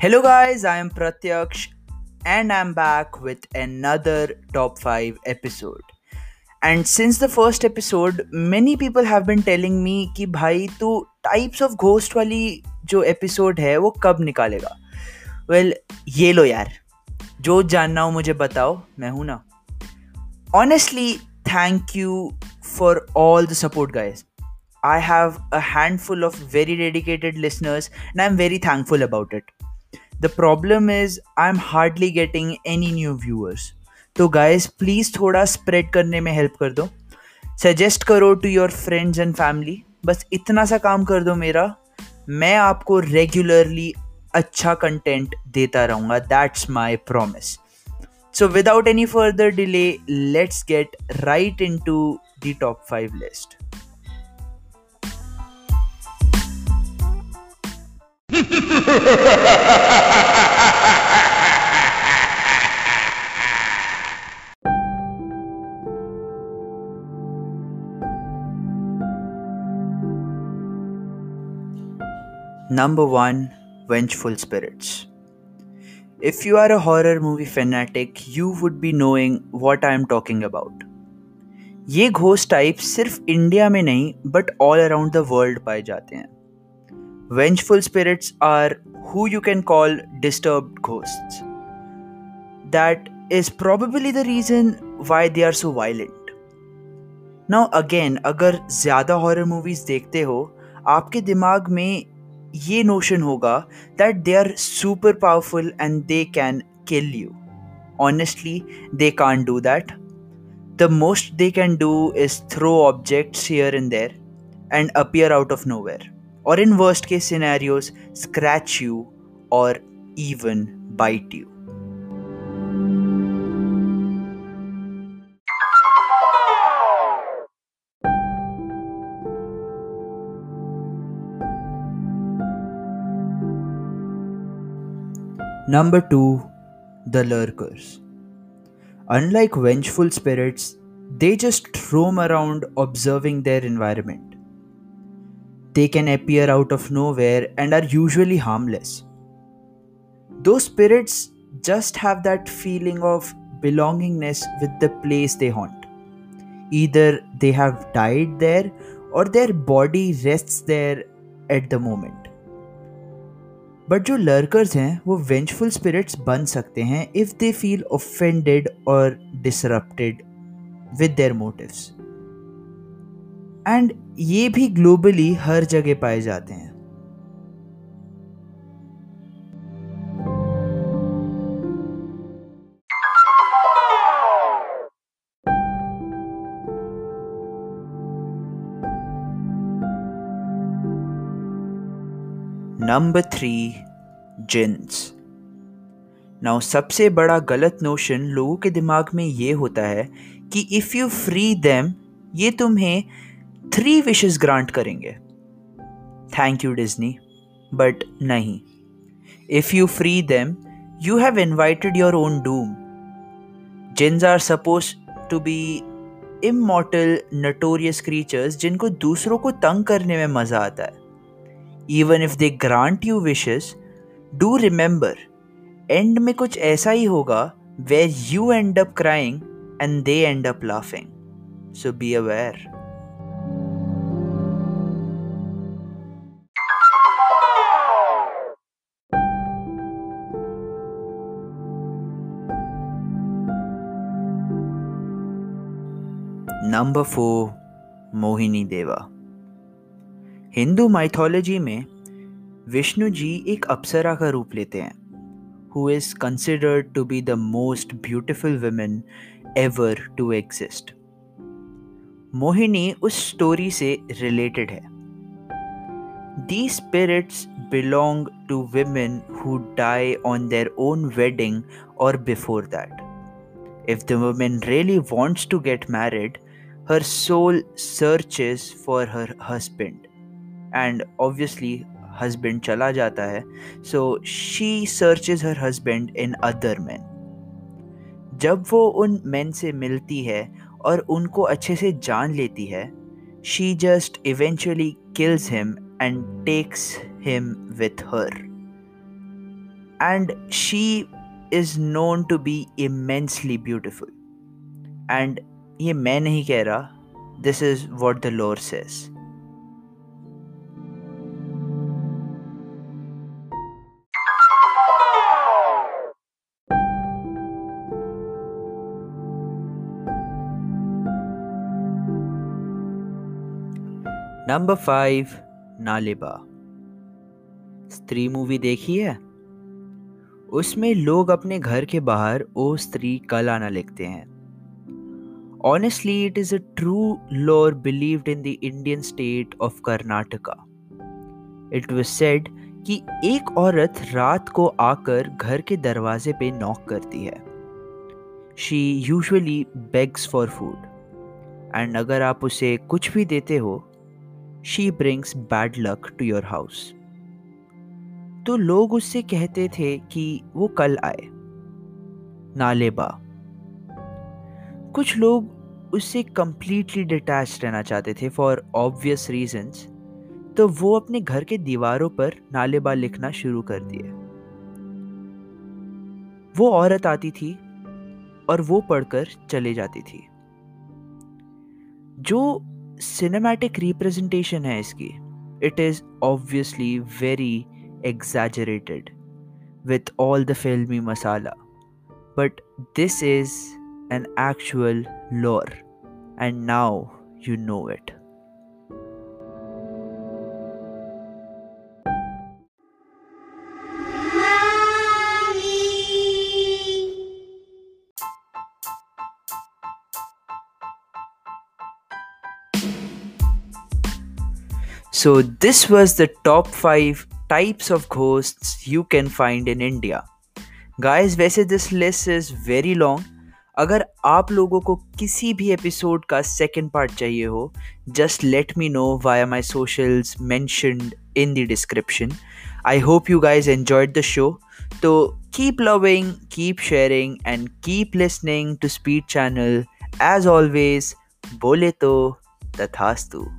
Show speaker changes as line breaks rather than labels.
Hello, guys, I am Pratyaksh and I'm back with another top 5 episode. And since the first episode, many people have been telling me कि भाई तू types of ghost वाली जो episode है वो कब निकालेगा वेल well, ये लो यार जो जानना हो मुझे बताओ मैं हूं ना honestly thank you for all the support guys I have a handful of very dedicated listeners and I'm very thankful about it. The problem is, I'm hardly getting any new viewers. तो guys please थोड़ा spread करने में help कर दो। Suggest करो to your friends and family बस इतना सा काम कर दो मेरा। मैं आपको रेगुलरली अच्छा कंटेंट देता रहूँगा। That's my promise so without any further delay let's get right into the top five list Number 1 Vengeful Spirits. If you are a horror movie fanatic, you would be knowing what I am talking about. ये ghost type सिर्फ़ India में नहीं but all around the world पाए जाते हैं Vengeful spirits are who you can call disturbed ghosts. That is probably the reason why they are so violent. Now again, अगर ज़्यादा horror movies देखते हो आपके दिमाग में ये नोशन होगा that they are super powerful and they can kill you honestly they can't do that the most they can do is throw objects here and there and appear out of nowhere or in worst case scenarios, scratch you or even bite you. Number 2 The Lurkers. Unlike vengeful spirits, they just roam around observing their environment. They can appear out of nowhere and are usually harmless. Those spirits just have that feeling of belongingness with the place they haunt. Either they have died there or their body rests there at the moment. But जो लर्कर्स हैं वो वेंचफुल spirits बन सकते हैं if they feel offended और disrupted with there motives and ये भी globally हर जगह पाए जाते हैं। नंबर थ्री जिन्स नाउ सबसे बड़ा गलत नोशन लोगों के दिमाग में ये होता है कि इफ़ यू फ्री देम ये तुम्हें थ्री विशेस ग्रांट करेंगे। थैंक यू डिज्नी बट नहीं। If you free them you have invited your own doom jinns are supposed to be immortal notorious creatures जिनको दूसरों को तंग करने में मज़ा आता है। Even if they grant you wishes do remember end में कुछ ऐसा ही होगा where you end up crying and they end up laughing so be aware number four Mohini देवा। हिंदू माइथोलॉजी में विष्णु जी एक अप्सरा का रूप लेते हैं who is considered to be the most beautiful women ever to exist Mohini उस स्टोरी से रिलेटेड है। The spirits belong to women who die on their own wedding और before that If the woman really wants to get married, her soul searches for her husband and obviously husband chala jata hai so she searches her husband in other men जब वो उन man से मिलती है और उनको अच्छे से जान लेती है she just eventually kills him and takes him with her and she is known to be immensely beautiful. And ये मैं नहीं कह रहा this is what the lore says. Number five Naleba Stree movie देखी है? उसमें लोग अपने घर के बाहर ओ स्त्री कल आना लिखते हैं। Honestly it is a true lore believed in the Indian state of Karnataka it was said कि एक औरत रात को आकर घर के दरवाजे पे नॉक करती है। She usually begs for food and अगर आप उसे कुछ भी देते हो she brings bad luck to your house तो लोग उससे कहते थे कि वो कल आए। नालेबा। कुछ लोग उससे कम्प्लीटली डिटैच रहना चाहते थे फॉर ऑब्वियस रीजंस तो वो अपने घर के दीवारों पर नालेबा लिखना शुरू कर दिए। वो औरत आती थी और वो पढ़कर चले जाती थी। जो सिनेमैटिक रिप्रेजेंटेशन है इसकी it is obviously very exaggerated with all the filmy masala but this is an actual lore, and now you know it. So, this was the top 5 types of ghosts you can find in India. Guys, वैसे this list is very long. अगर आप लोगों को किसी भी episode का second part चाहिए हो just let me know via my socials mentioned in the description I hope you guys enjoyed the show तो keep loving keep sharing and keep listening to speed channel as always बोले तो तथास्तु।